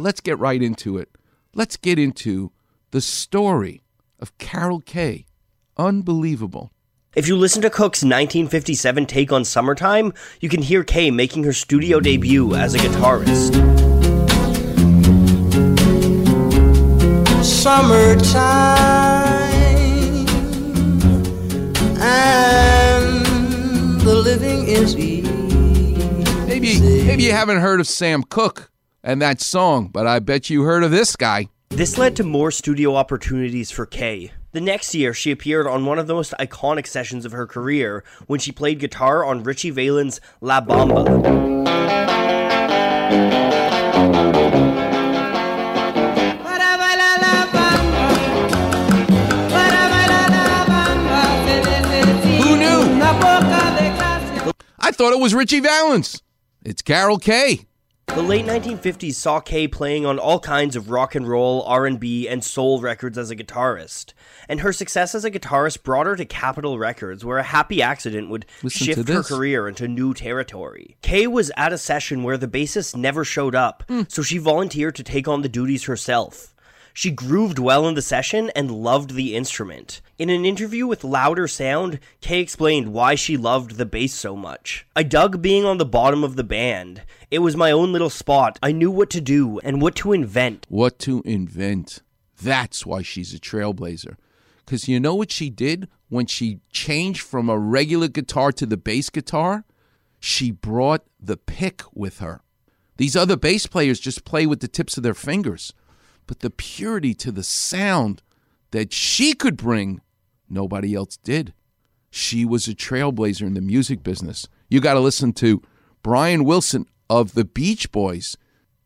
But let's get right into it. Let's get into the story of Carol Kaye. Unbelievable. If you listen to Cooke's 1957 take on Summertime, you can hear Kaye making her studio debut as a guitarist. Summertime and the living is easy. Maybe maybe you haven't heard of Sam Cooke and that song, but I bet you heard of this guy. This led to more studio opportunities for Kaye. The next year, she appeared on one of the most iconic sessions of her career when she played guitar on Ritchie Valens' La Bamba. Who knew? I thought it was Ritchie Valens. It's Carol Kaye. The late 1950s saw Kaye playing on all kinds of rock and roll, R&B, and soul records as a guitarist. And her success as a guitarist brought her to Capitol Records, where a happy accident would Listen shift her career into new territory. Kaye was at a session where the bassist never showed up, Hmm. so she volunteered to take on the duties herself. She grooved well in the session and loved the instrument. In an interview with Louder Sound, Kaye explained why she loved the bass so much. I dug being on the bottom of the band. It was my own little spot. I knew what to do and what to invent. What to invent. That's why she's a trailblazer. Because you know what she did when she changed from a regular guitar to the bass guitar? She brought the pick with her. These other bass players just play with the tips of their fingers. But the purity to the sound that she could bring, nobody else did. She was a trailblazer in the music business. You got to listen to Brian Wilson of the Beach Boys.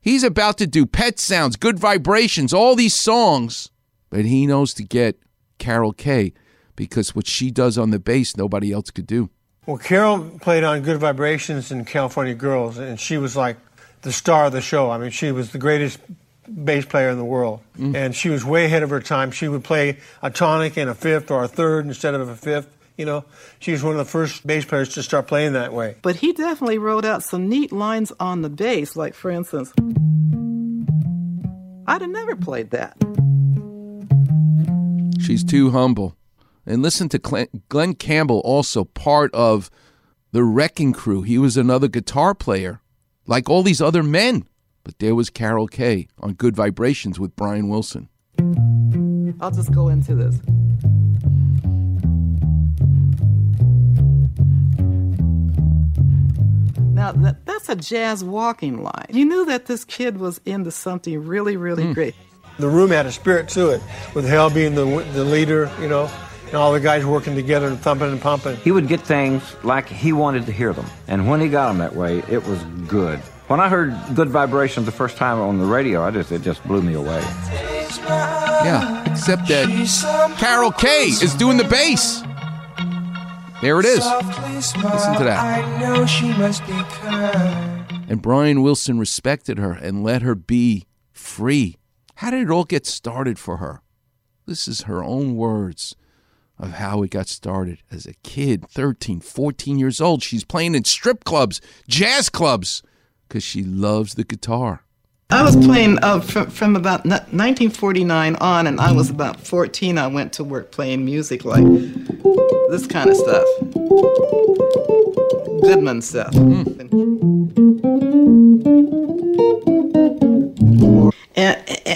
He's about to do Pet Sounds, Good Vibrations, all these songs, but he knows to get Carol Kaye because what she does on the bass, nobody else could do. Well, Carol played on Good Vibrations and California Girls, and she was like the star of the show. I mean, she was the greatest bass player in the world, mm. and she was way ahead of her time. She would play a tonic and a fifth or a third instead of a fifth. You know, she was one of the first bass players to start playing that way. But he definitely wrote out some neat lines on the bass, like, for instance, I'd have never played that. She's too humble. And listen to Glen, Glen Campbell, also part of the Wrecking Crew. He was another guitar player, like all these other men. But there was Carol Kaye on Good Vibrations with Brian Wilson. I'll just go into this. Now, that, that's a jazz walking line. You knew that this kid was into something really, really hmm. great. The room had a spirit to it, with Hal being the the leader. You know, and all the guys working together and thumping and pumping. He would get things like he wanted to hear them. And when he got them that way, it was good. When I heard Good Vibrations the first time on the radio, I just it just blew me away. Yeah, except that Carol Kaye is doing the bass. There it is. Listen to that. And Brian Wilson respected her and let her be free. How did it all get started for her? This is her own words of how it got started. As a kid, 13, 14 years old, she's playing in strip clubs, jazz clubs, because she loves the guitar. I was playing uh, from, from about 1949 on, and I was about 14. I went to work playing music like this kind of stuff. Goodman stuff. And,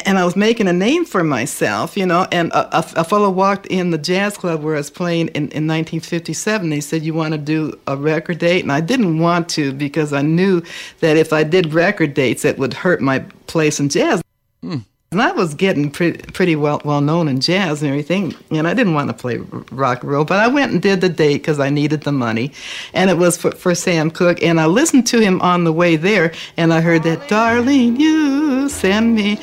and I was making a name for myself, you know. And a, a, a fellow walked in the jazz club where I was playing in, in 1957. They said, You want to do a record date? And I didn't want to because I knew that if I did record dates, it would hurt my place in jazz. Hmm. And I was getting pretty, pretty well well known in jazz and everything, and I didn't want to play rock and roll, but I went and did the date because I needed the money, and it was for, for Sam Cooke, and I listened to him on the way there, and I heard that "Darling, you send me,"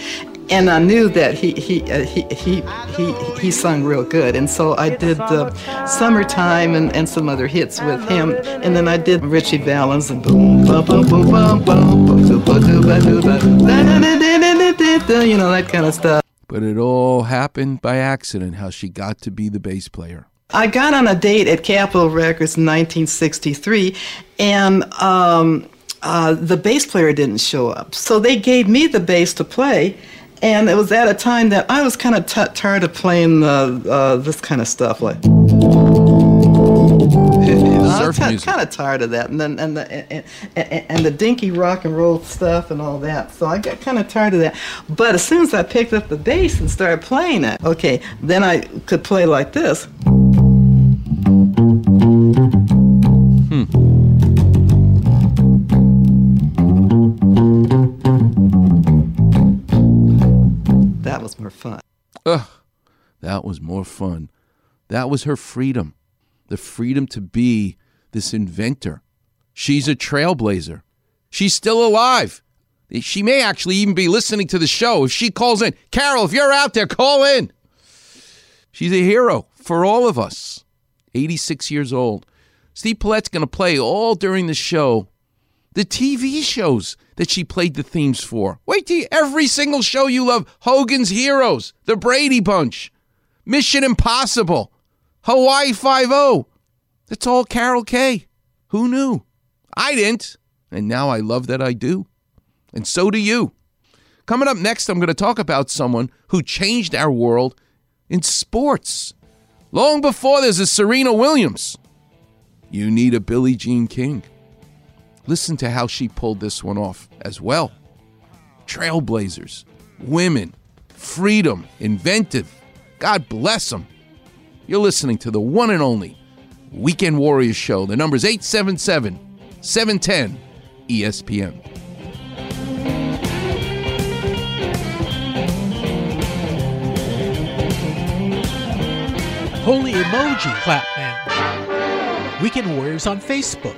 and I knew that he he uh, he, he he he sung real good, and so I did the "Summertime" and, and some other hits with him, and then I did Ritchie Valens and boom boom boom boom boom boom boom dooba dooba dooba da-da-da-da-da-da-da, you know that kind of stuff. But it all happened by accident how she got to be the bass player. I got on a date at Capitol Records in 1963, and um, uh, the bass player didn't show up. So they gave me the bass to play, and it was at a time that I was kind of t- tired of playing uh, uh, this kind of stuff, like. I'm music. kind of tired of that, and then and the and, and, and the dinky rock and roll stuff and all that. So I got kind of tired of that. But as soon as I picked up the bass and started playing it, okay, then I could play like this. Ugh, that was more fun. That was her freedom. The freedom to be this inventor. She's a trailblazer. She's still alive. She may actually even be listening to the show. If she calls in, Carol, if you're out there, call in. She's a hero for all of us. 86 years old. Steve Paulette's going to play all during the show the TV shows that she played the themes for. Wait till you, every single show you love Hogan's Heroes, The Brady Bunch, Mission Impossible, Hawaii 5 0. That's all Carol Kaye. Who knew? I didn't. And now I love that I do. And so do you. Coming up next, I'm going to talk about someone who changed our world in sports. Long before there's a Serena Williams, you need a Billie Jean King. Listen to how she pulled this one off as well. Trailblazers, women, freedom, inventive. God bless them. You're listening to the one and only Weekend Warriors Show. The number's 877 710 ESPN. Holy emoji clap man. Weekend Warriors on Facebook.